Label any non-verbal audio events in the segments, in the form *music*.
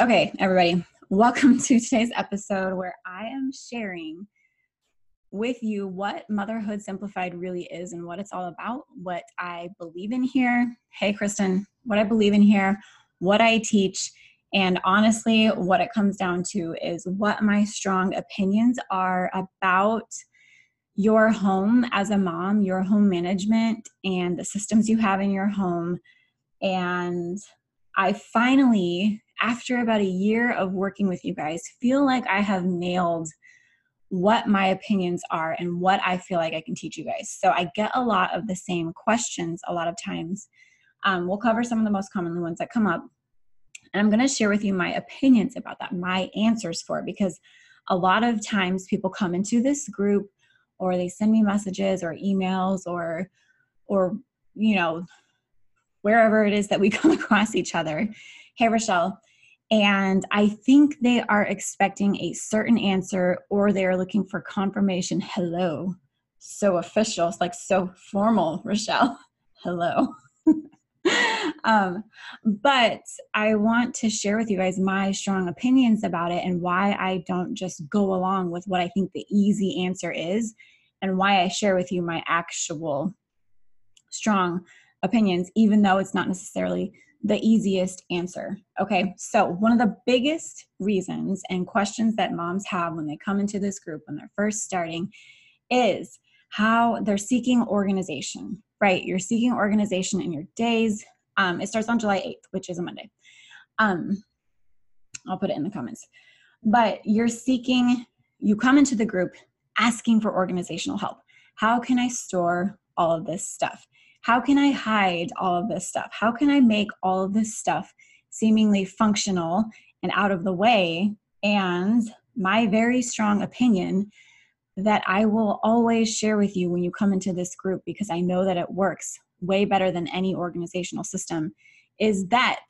Okay, everybody, welcome to today's episode where I am sharing with you what Motherhood Simplified really is and what it's all about, what I believe in here. Hey, Kristen, what I believe in here, what I teach, and honestly, what it comes down to is what my strong opinions are about your home as a mom, your home management, and the systems you have in your home. And I finally after about a year of working with you guys, feel like I have nailed what my opinions are and what I feel like I can teach you guys. So I get a lot of the same questions a lot of times. Um, we'll cover some of the most common ones that come up. And I'm going to share with you my opinions about that, my answers for it, because a lot of times people come into this group or they send me messages or emails or, or, you know, wherever it is that we *laughs* come across each other. Hey, Rochelle, and I think they are expecting a certain answer or they're looking for confirmation. Hello. So official. It's like so formal, *laughs* Rochelle. Hello. *laughs* um, but I want to share with you guys my strong opinions about it and why I don't just go along with what I think the easy answer is and why I share with you my actual strong opinions, even though it's not necessarily the easiest answer. Okay, so one of the biggest reasons and questions that moms have when they come into this group when they're first starting is how they're seeking organization, right? You're seeking organization in your days. Um, it starts on July 8th, which is a Monday. Um, I'll put it in the comments. But you're seeking, you come into the group asking for organizational help. How can I store all of this stuff? How can I hide all of this stuff? How can I make all of this stuff seemingly functional and out of the way? And my very strong opinion that I will always share with you when you come into this group because I know that it works way better than any organizational system is that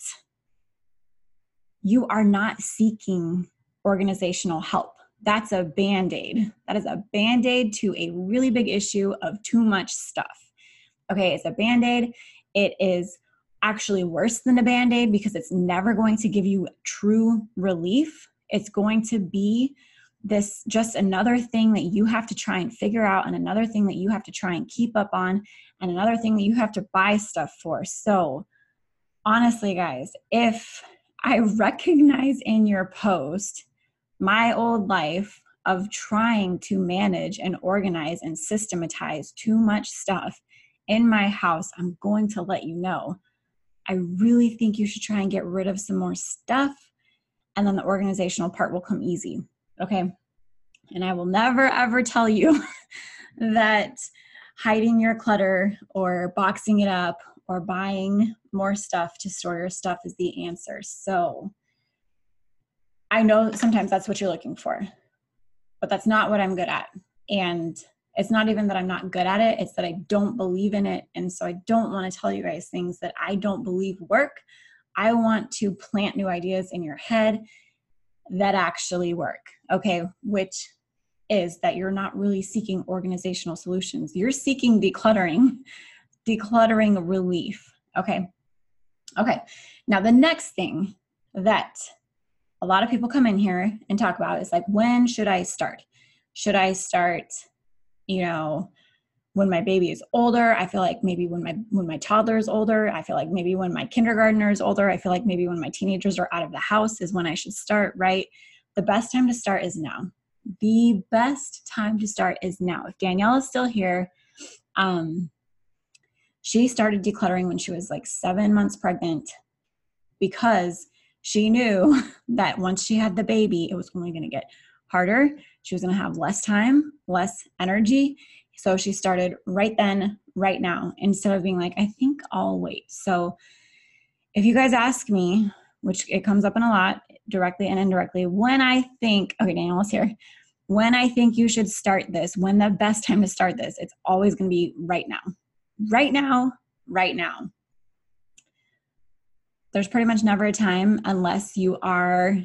you are not seeking organizational help. That's a band aid. That is a band aid to a really big issue of too much stuff okay, it's a band aid. It is actually worse than a band aid because it's never going to give you true relief. It's going to be this just another thing that you have to try and figure out, and another thing that you have to try and keep up on, and another thing that you have to buy stuff for. So, honestly, guys, if I recognize in your post my old life of trying to manage and organize and systematize too much stuff in my house, I'm going to let you know. I really think you should try and get rid of some more stuff, and then the organizational part will come easy. Okay. And I will never ever tell you *laughs* that hiding your clutter or boxing it up or buying more stuff to store your stuff is the answer. So I know sometimes that's what you're looking for, but that's not what I'm good at. And it's not even that I'm not good at it, it's that I don't believe in it. And so I don't want to tell you guys things that I don't believe work. I want to plant new ideas in your head that actually work, okay? Which is that you're not really seeking organizational solutions, you're seeking decluttering, decluttering relief, okay? Okay, now the next thing that a lot of people come in here and talk about is like, when should I start? Should I start you know when my baby is older i feel like maybe when my when my toddler is older i feel like maybe when my kindergartner is older i feel like maybe when my teenagers are out of the house is when i should start right? The best time to start is now. The best time to start is now. If danielle is still here um she started decluttering when she was like seven months pregnant because she knew *laughs* that once she had the baby it was only going to get harder. She was going to have less time, less energy. So she started right then, right now, instead of being like, I think I'll wait. So if you guys ask me, which it comes up in a lot, directly and indirectly, when I think, okay, Daniel's here, when I think you should start this, when the best time to start this, it's always going to be right now. Right now, right now. There's pretty much never a time unless you are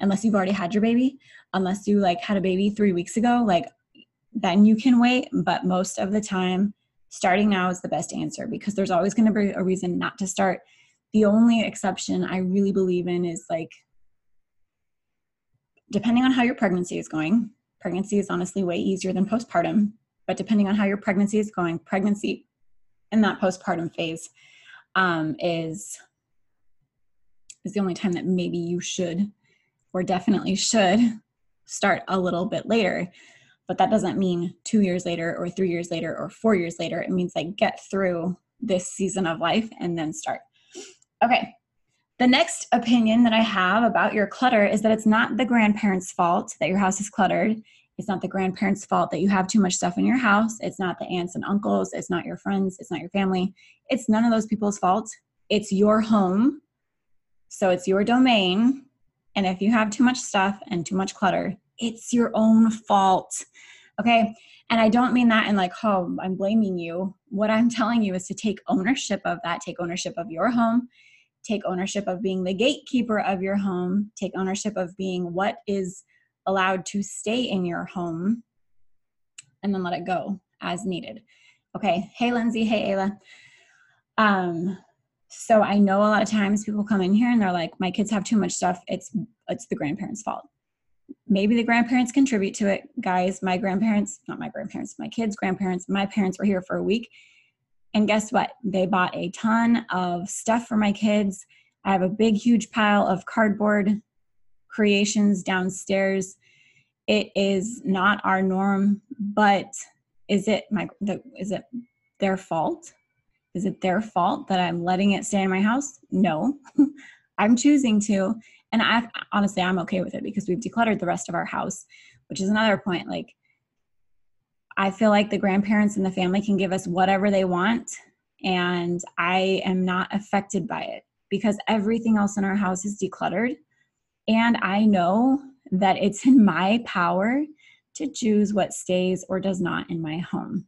unless you've already had your baby, unless you like had a baby three weeks ago, like then you can wait. But most of the time, starting now is the best answer because there's always going to be a reason not to start. The only exception I really believe in is like, depending on how your pregnancy is going, pregnancy is honestly way easier than postpartum. But depending on how your pregnancy is going, pregnancy in that postpartum phase um, is is the only time that maybe you should or definitely should start a little bit later. But that doesn't mean two years later or three years later or four years later. It means like get through this season of life and then start. Okay. The next opinion that I have about your clutter is that it's not the grandparents' fault that your house is cluttered. It's not the grandparents' fault that you have too much stuff in your house. It's not the aunts and uncles. It's not your friends. It's not your family. It's none of those people's fault. It's your home. So it's your domain. And if you have too much stuff and too much clutter, it's your own fault. Okay. And I don't mean that in like, oh, I'm blaming you. What I'm telling you is to take ownership of that, take ownership of your home, take ownership of being the gatekeeper of your home, take ownership of being what is allowed to stay in your home, and then let it go as needed. Okay. Hey, Lindsay. Hey, Ayla. Um, so I know a lot of times people come in here and they're like, my kids have too much stuff. It's it's the grandparents' fault. Maybe the grandparents contribute to it. Guys, my grandparents, not my grandparents, my kids' grandparents, my parents were here for a week. And guess what? They bought a ton of stuff for my kids. I have a big, huge pile of cardboard creations downstairs. It is not our norm, but is it my the, is it their fault? Is it their fault that I'm letting it stay in my house? No. *laughs* I'm choosing to. And I honestly I'm okay with it because we've decluttered the rest of our house, which is another point. Like I feel like the grandparents and the family can give us whatever they want, and I am not affected by it because everything else in our house is decluttered. And I know that it's in my power to choose what stays or does not in my home.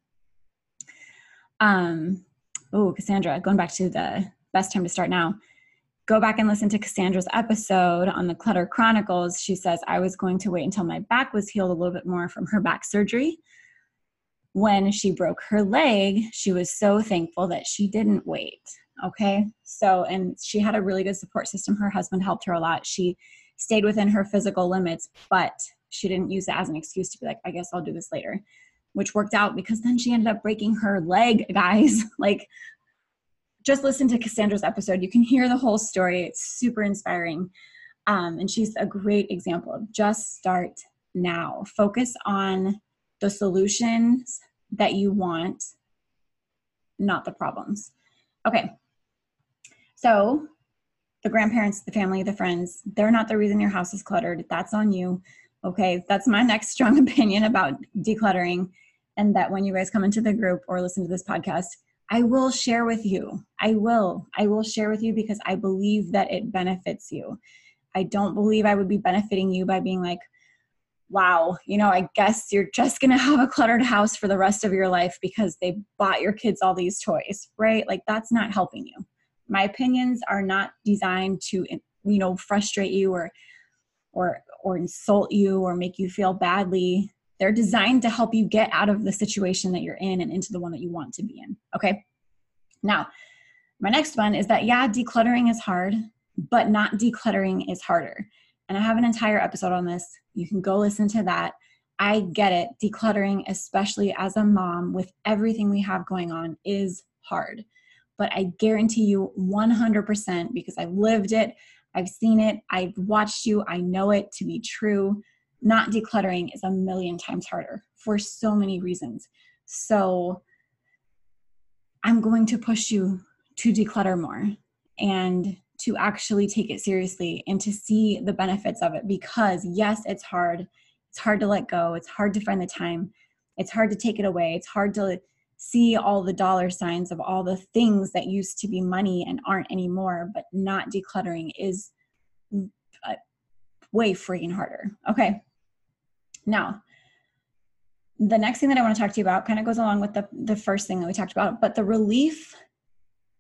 Um, oh, Cassandra, going back to the best time to start now. Go back and listen to Cassandra's episode on the Clutter Chronicles. She says, I was going to wait until my back was healed a little bit more from her back surgery. When she broke her leg, she was so thankful that she didn't wait. Okay. So, and she had a really good support system. Her husband helped her a lot. She stayed within her physical limits, but she didn't use it as an excuse to be like, I guess I'll do this later, which worked out because then she ended up breaking her leg, *laughs* guys. like, just listen to Cassandra's episode. You can hear the whole story. It's super inspiring. Um, and she's a great example of just start now. Focus on the solutions that you want, not the problems. Okay. So the grandparents, the family, the friends, they're not the reason your house is cluttered. That's on you. Okay, that's my next *laughs* strong opinion about decluttering. And that when you guys come into the group or listen to this podcast, I will share with you. I will. I will share with you because I believe that it benefits you. I don't believe I would be benefiting you by being like, wow, you know, I guess you're just going *laughs* to have a cluttered house for the rest of your life because they bought your kids all these toys, right? Like that's not helping you my opinions are not designed to you know frustrate you or or or insult you or make you feel badly they're designed to help you get out of the situation that you're in and into the one that you want to be in okay? Now my next one is that yeah decluttering is hard but not decluttering is harder. And i have an entire episode on this. You can go listen to that. I get it. Decluttering especially as a mom with everything we have going on is hard. But I guarantee you 100% because I've lived it, I've seen it, I've watched you, I know it to be true. Not decluttering is a million times harder for so many reasons. So I'm going to push you to declutter more and to actually take it seriously and to see the benefits of it because, yes, it's hard. It's hard to let go. It's hard to find the time. It's hard to take it away. It's hard to see all the dollar signs of all the things that used to be money and aren't anymore, but not decluttering is way freaking harder. Okay. Now, the next thing that I want to talk to you about kind of goes along with the, the first thing that we talked about, but the relief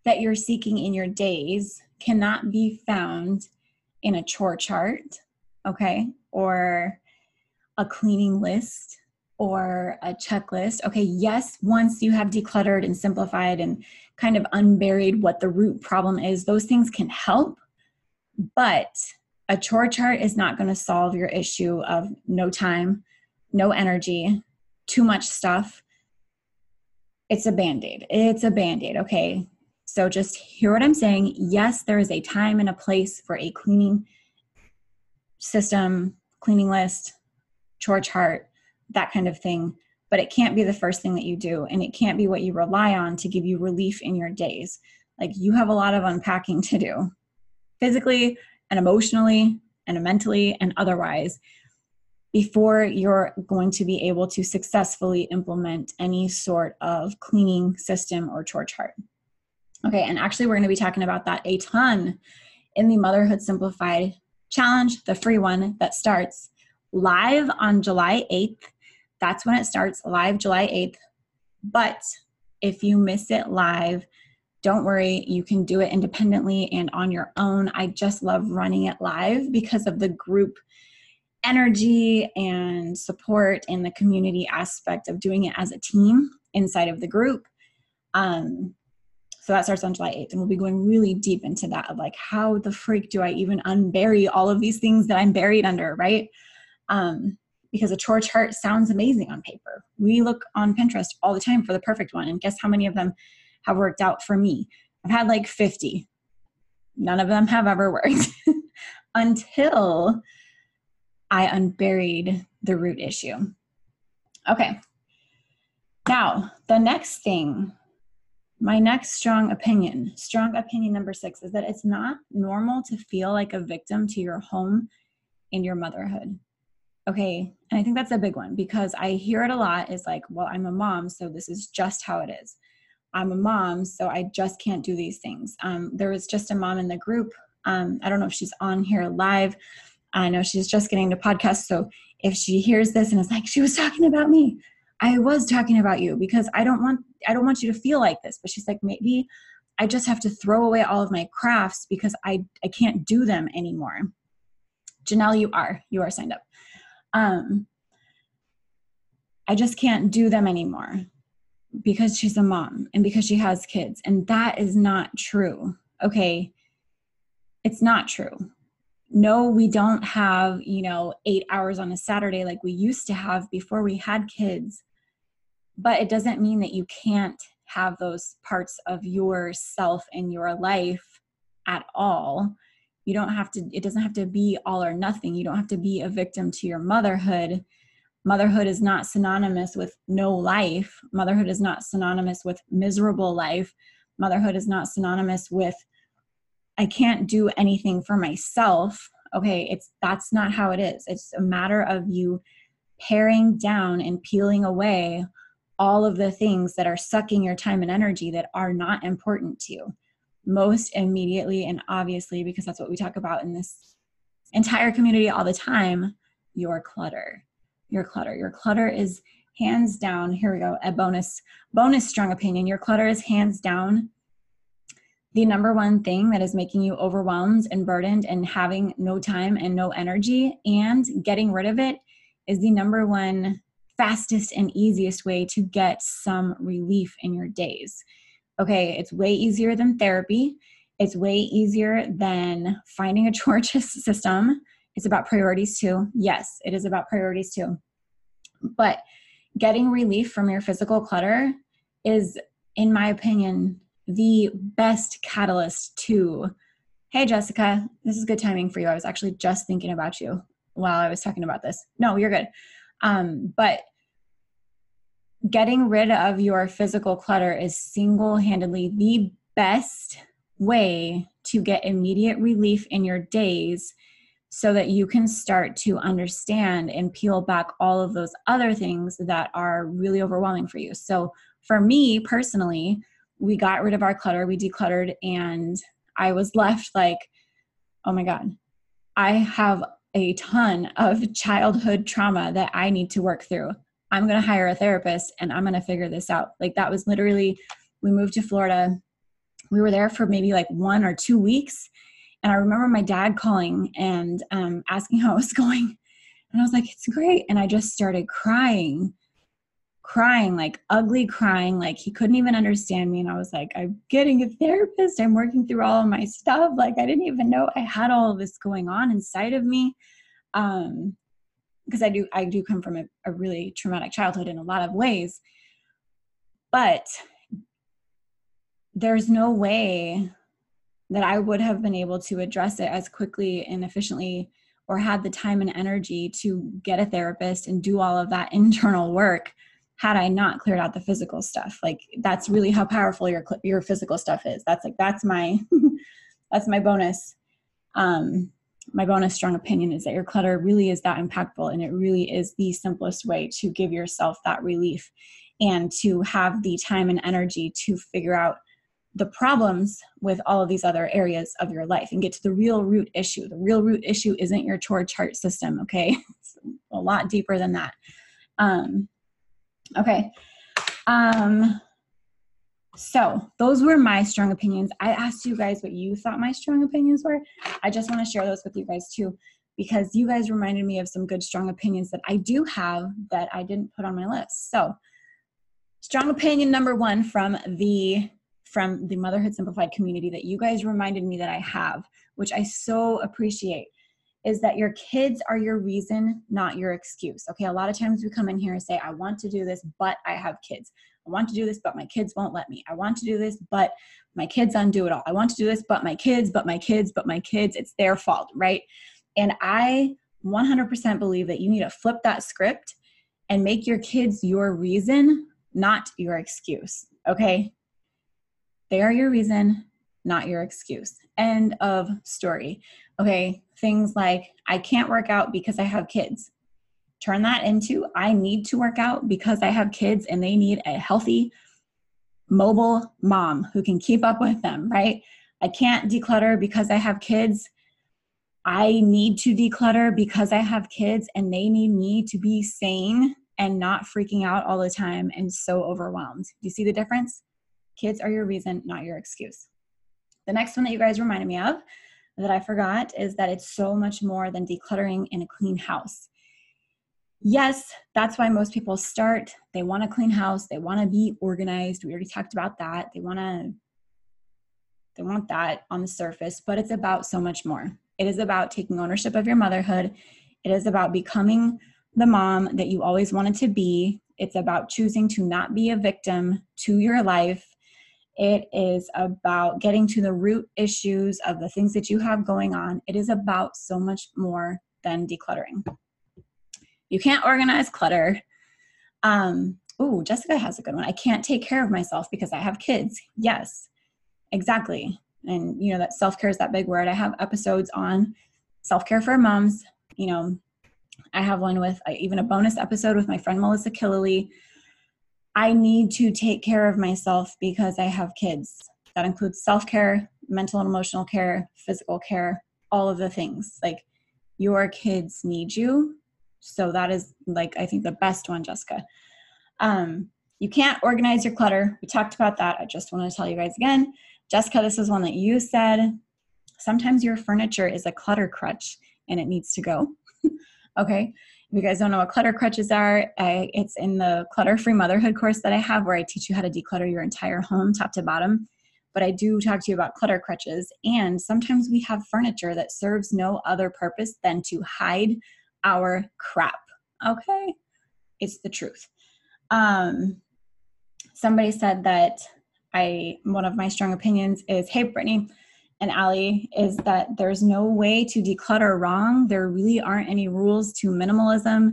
that you're seeking in your days cannot be found in a chore chart, okay, or a cleaning list or a checklist. Okay, yes, once you have decluttered and simplified and kind of unburied what the root problem is, those things can help. But a chore chart is not going to solve your issue of no time, no energy, too much stuff. It's a band aid. It's a band aid. Okay. So just hear what I'm saying. Yes, there is a time and a place for a cleaning system, cleaning list, chore chart that kind of thing but it can't be the first thing that you do and it can't be what you rely on to give you relief in your days like you have a lot of unpacking to do physically and emotionally and mentally and otherwise before you're going to be able to successfully implement any sort of cleaning system or chore chart. Okay, and actually, we're going to be talking about that a ton in the Motherhood Simplified Challenge, the free one that starts live on July 8th. That's when it starts, live July 8th. But if you miss it live, don't worry, you can do it independently and on your own. I just love running it live because of the group energy and support and the community aspect of doing it as a team inside of the group. Um, so that starts on July 8th, and we'll be going really deep into that of like, how the freak do I even unbury all of these things that I'm buried under, right? Um, because a chore chart sounds amazing on paper. We look on Pinterest all the time for the perfect one, and guess how many of them have worked out for me? I've had like 50. None of them have ever *laughs* worked until I unburied the root issue. Okay. Now, the next thing, my next strong opinion, strong opinion number six, is that it's not normal to feel like a victim to your home and your motherhood. Okay. And I think that's a big one because I hear it a lot is like, well, I'm a mom, so this is just how it is. I'm a mom, so I just can't do these things. Um, there was just a mom in the group. Um, I don't know if she's on here live, I know she's just getting to podcast. So if she hears this and is like, she was talking about me, I was talking about you because I don't want I don't want you to feel like this. But she's like, maybe I just have to throw away all of my crafts because I I can't do them anymore. Janelle, you are you are signed up. Um, I just can't do them anymore because she's a mom and because she has kids, and that is not true. Okay, it's not true. No we don't have you know eight hours on a saturday like we used to have before we had kids but it doesn't mean that you can't have those parts of yourself in your life at all. You don't have to it doesn't have to be all or nothing. You don't have to be a victim to your motherhood motherhood is not synonymous with no life motherhood is not synonymous with miserable life motherhood is not synonymous with I can't do anything for myself. Okay, it's that's not how it is. It's a matter of you paring down and peeling away all of the things that are sucking your time and energy that are not important to you. Most immediately and obviously, because that's what we talk about in this entire community all the time, your clutter. Your clutter. Your clutter is hands down, here we go, a bonus, bonus strong opinion. Your clutter is hands down the number one thing that is making you overwhelmed and burdened and having no time and no energy and getting rid of it is the number one fastest and easiest way to get some relief in your days. Okay, it's way easier than therapy. It's way easier than finding a *laughs* chore system. It's about priorities too. Yes, it is about priorities too. But getting relief from your physical clutter is, in my opinion, the best catalyst to hey jessica this is good timing for you i was actually just thinking about you while i was talking about this no you're good um, but getting rid of your physical clutter is single-handedly the best way to get immediate relief in your days so that you can start to understand and peel back all of those other things that are really overwhelming for you so for me personally we got rid of our clutter, we decluttered, and I was *laughs* left like, oh my God, I have a ton of childhood trauma that I need to work through. I'm going to hire a therapist and I'm going to figure this out. Like, that was literally, we moved to Florida. We were there for maybe like one or two weeks. And I remember my dad calling and um, asking how it was *laughs* going. And I was like, it's great. And I just started crying crying, like ugly crying, like he couldn't even understand me. And I was like, I'm getting a therapist. I'm working through all of my stuff. Like I didn't even know I had all of this going on inside of me. Um, because I do I do come from a, a really traumatic childhood in a lot of ways. But there's no way that I would have been able to address it as quickly and efficiently or had the time and energy to get a therapist and do all of that *laughs* internal work had I not cleared out the physical stuff. Like that's really how powerful your your physical stuff is. That's like that's my *laughs* that's my bonus. Um, my bonus strong opinion is that your clutter really is that impactful and it really is the simplest way to give yourself that relief and to have the time and energy to figure out the problems with all of these other areas of your life and get to the real root issue. The real root issue isn't your chore chart system, okay? *laughs* It's a lot deeper than that. Um, okay. Um, so those were my strong opinions. I asked you guys what you thought my strong opinions were. I just want to share those with you guys too, because you guys reminded me of some good strong opinions that I do have that I didn't put on my list. So strong opinion number one from the from the Motherhood Simplified community that you guys reminded me that I have, which I so appreciate, is that your kids are your reason, not your excuse. Okay, a lot of times we come in here and say, I want to do this, but I have kids. I want to do this, but my kids won't let me. I want to do this, but my kids undo it all. I want to do this, but my kids, but my kids, but my kids. It's their fault, right? And I 100% believe that you need to flip that script and make your kids your reason, not your excuse. Okay, they are your reason, not your excuse. End of story. Okay, things like I can't work out because I have kids. Turn that into I need to work out because I have kids and they need a healthy, mobile mom who can keep up with them, right? I can't declutter because I have kids. I need to declutter because I have kids and they need me to be sane and not freaking out all the time and so overwhelmed. Do you see the difference? Kids are your reason, not your excuse. The next one that you guys reminded me of that I forgot is that it's so much more than decluttering in a clean house. Yes, that's why most people start. They want a clean house, they want to be organized. We already talked about that. They want to they want that on the surface, but it's about so much more. It is about taking ownership of your motherhood. It is about becoming the mom that you always wanted to be. It's about choosing to not be a victim to your life it is about getting to the root issues of the things that you have going on. It is about so much more than decluttering. You can't organize clutter. Um, oh, Jessica has a good one. I can't take care of myself because I have kids. Yes, exactly. And you know that self care is that big word. I have episodes on self care for moms. You know, I have one with even a bonus episode with my friend Melissa Killily I need to take care of myself because I have kids. That includes self care, mental and emotional care, physical care, all of the things. Like your kids need you. So that is like I think the best one, Jessica. Um, you can't organize your clutter. We talked about that. I just want to tell you guys again. Jessica, this is one that you said. Sometimes your furniture is a clutter crutch and it needs to go. *laughs* okay. If you guys don't know what clutter crutches are, I, it's in the clutter free motherhood course that I have where I teach you how to declutter your entire home top to bottom. But I do talk to you about clutter crutches. And sometimes we have furniture that serves no other purpose than to hide our crap. Okay? It's the truth. Um, somebody said that I one of my strong opinions is, hey Brittany, and Ali is that there's no way to declutter wrong. There really aren't any rules to minimalism.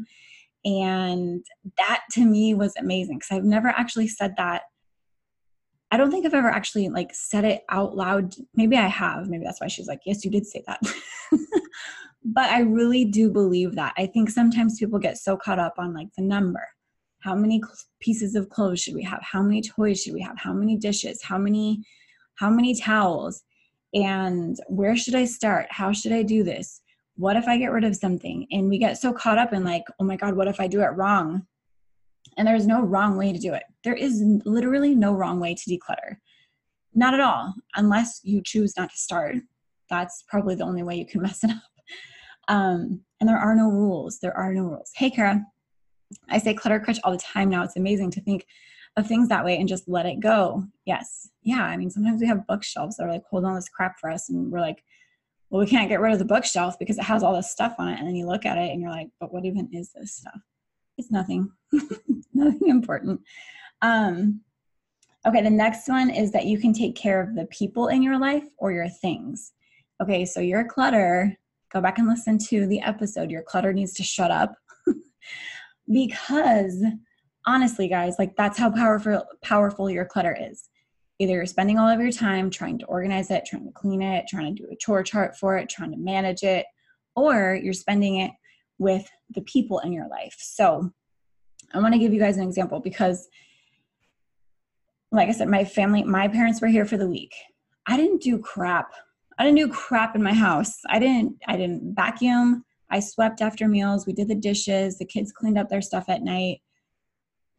And that to me was amazing because I've never actually said that. I don't think I've ever actually like said it out loud. Maybe I have. Maybe that's why she's like, yes, you did say that. *laughs* but I really do believe that. I think sometimes people get so caught up on like the number. How many pieces of clothes should we have? How many toys should we have? How many dishes? How many how many towels? And where should I start? How should I do this? What if I get rid of something? And we get so caught up in like, oh my God, what if I do it wrong? And there's no wrong way to do it. There is literally no wrong way to declutter. Not at all, unless you choose not to start. That's probably the only way you can *laughs* mess it up. Um, and there are no rules. There are no rules. Hey, Kara, I say clutter crutch all the time now. It's amazing to think of things that way and just let it go. Yes. Yeah. I mean, sometimes we have bookshelves that are like holding all this crap for us, and we're like, well, we can't get rid of the bookshelf because it has all this stuff on it. And then you look at it and you're like, but what even is this stuff? It's nothing, *laughs* nothing important. Um, okay, the next one is that you can take care of the people in your life or your things. Okay, so your clutter, go back and listen to the episode. Your clutter needs to shut up *laughs* because honestly guys like that's how powerful powerful your clutter is either you're spending all of your time trying to organize it trying to clean it trying to do a chore chart for it trying to manage it or you're spending it with the people in your life. So I want to give you guys an example because like I said, my family, my parents were here for the week. I didn't do crap. I didn't do crap in my house. I didn't I didn't vacuum. I swept after meals. We did the dishes. The kids cleaned up their stuff at night.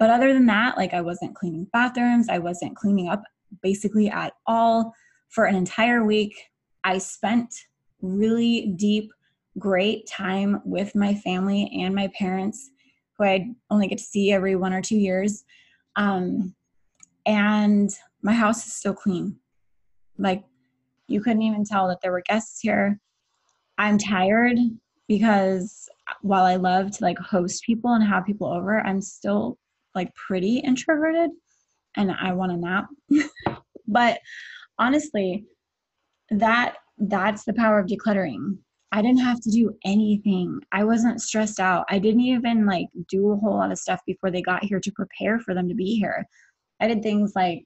But other than that, like I wasn't cleaning bathrooms. I wasn't cleaning up basically at all for an entire week. I spent really deep, great time with my family and my parents, who I only get to see every one or two years. Um, and my house is still clean. Like you couldn't even tell that there were guests here. I'm tired because while I love to like host people and have people over, I'm still like pretty introverted and I want to nap. but honestly, that that's the power of decluttering. I didn't have to do anything. I wasn't stressed out. I didn't even like do a whole lot of stuff before they got here to prepare for them to be here. I did things like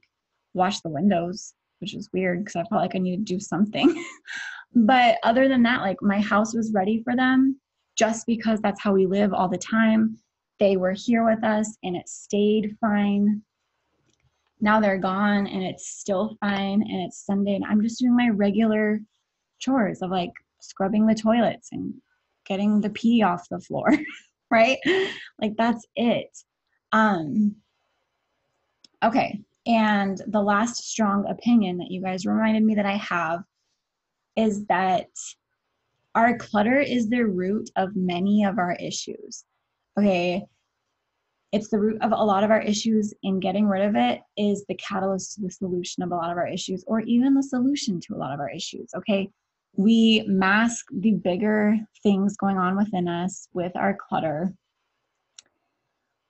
wash the windows, which is weird because I felt like I needed to do something. *laughs* but other than that, like my house was ready for them just because that's how we live all the time. They were here with us and it stayed fine. Now they're gone and it's still fine and it's Sunday and I'm just doing my regular chores of like scrubbing the toilets and getting the pee off the floor, *laughs* right? Like that's it. Um okay, and the last strong opinion that you guys reminded me that I have is that our clutter is the root of many of our issues. Okay, it's the root of a lot of our issues and getting rid of it is the catalyst to the solution of a lot of our issues or even the solution to a lot of our issues okay? We mask the bigger things going on within us with our clutter.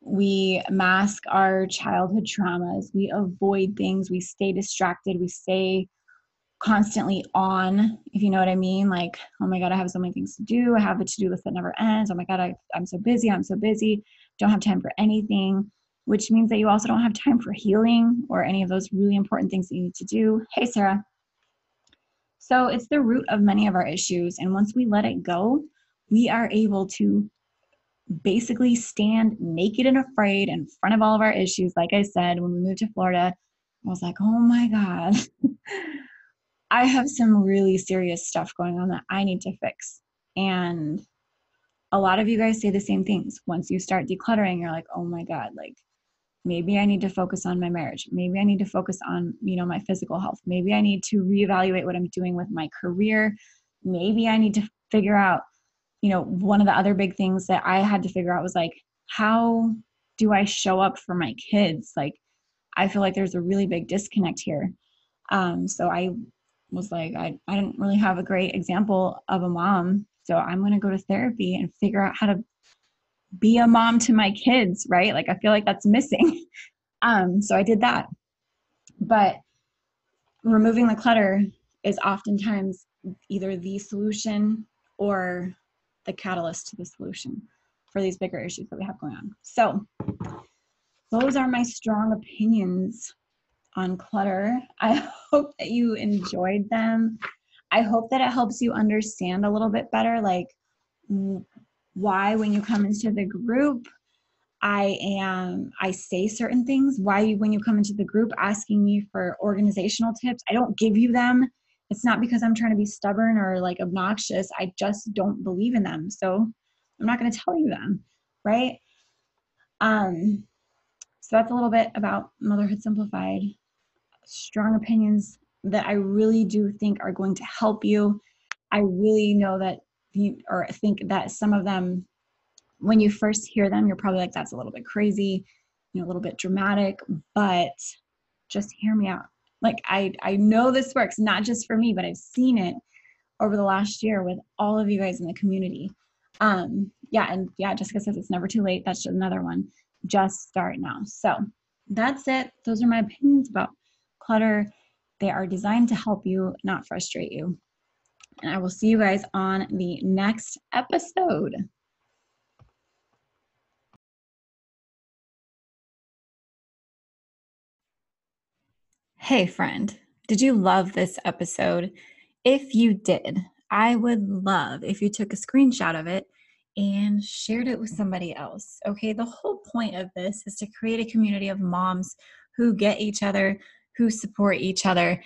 We mask our childhood traumas. We avoid things. We stay distracted. We stay constantly on if you know what i mean like oh my god i have so many things to do i have a to-do list that never ends oh my god I, i'm so busy i'm so busy don't have time for anything which means that you also don't have time for healing or any of those really important things that you need to do. Hey sarah. So it's the root of many of our issues and once we let it go we are able to basically stand naked and afraid in front of all of our issues. Like I said, when we moved to Florida, I was like, oh my God, *laughs* I have some really serious stuff going on that I need to fix. And a lot of you guys say the same things. Once you start decluttering, you're like, oh my God, like maybe I need to focus on my marriage. Maybe I need to focus on, you know, my physical health. Maybe I need to reevaluate what I'm doing with my career. Maybe I need to figure out you know, one of the other big things that I had to figure out was like, how do I show up for my kids? Like, I feel like there's a really big disconnect here. Um, so I was like, I, I didn't really have a great example of a mom. So I'm going to go to therapy and figure out how to be a mom to my kids, right? Like, I feel like that's missing. *laughs* um, so I did that. But removing the clutter is oftentimes either the solution or the catalyst to the solution for these bigger issues that we have going on. So, those are my strong opinions on clutter. I *laughs* hope that you enjoyed them. I hope that it helps you understand a little bit better, like why when you come into the group, I am I say certain things. Why when you come into the group asking me for organizational tips, I don't give you them it's not because I'm trying to be stubborn or like obnoxious. I just don't believe in them. So I'm not going to tell you them, right? Um, so that's a little bit about Motherhood Simplified. Strong opinions that I really do think are going to help you. I really know that you or think that some of them, when you first hear them, you're probably like, that's a little bit crazy, you know, a little bit dramatic, but just hear me out. Like I I know this works not just for me, but I've seen it over the last year with all of you guys in the community. Um, yeah, and yeah, Jessica says it's never too late. That's another one. Just start now. So that's it. Those are my opinions about clutter. They are designed to help you, not frustrate you. And I will see you guys on the next episode. Hey, friend, did you love this episode? If you did, I would love if you took a screenshot of it and shared it with somebody else. Okay, the whole point of this is to create a community of moms who get each other, who support each other,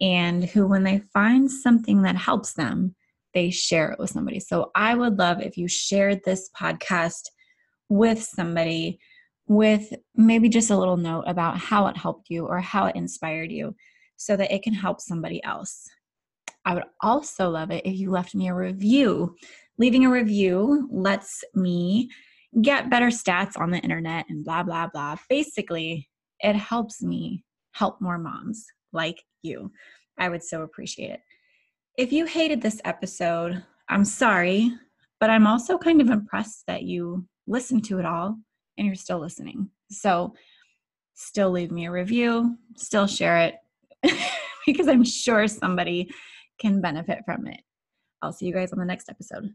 and who, when they find something that helps them, they share it with somebody. So I would love if you shared this podcast with somebody with maybe just a little note about how it helped you or how it inspired you so that it can help somebody else. I would also love it if you left me a review. Leaving a review lets me get better stats on the internet and blah, blah, blah. Basically, it helps me help more moms like you. I would so appreciate it. If you hated this episode, I'm sorry, but I'm also kind of impressed that you listened to it all and you're still listening. So, still leave me a review, still share it *laughs* because I'm sure somebody can benefit from it. I'll see you guys on the next episode.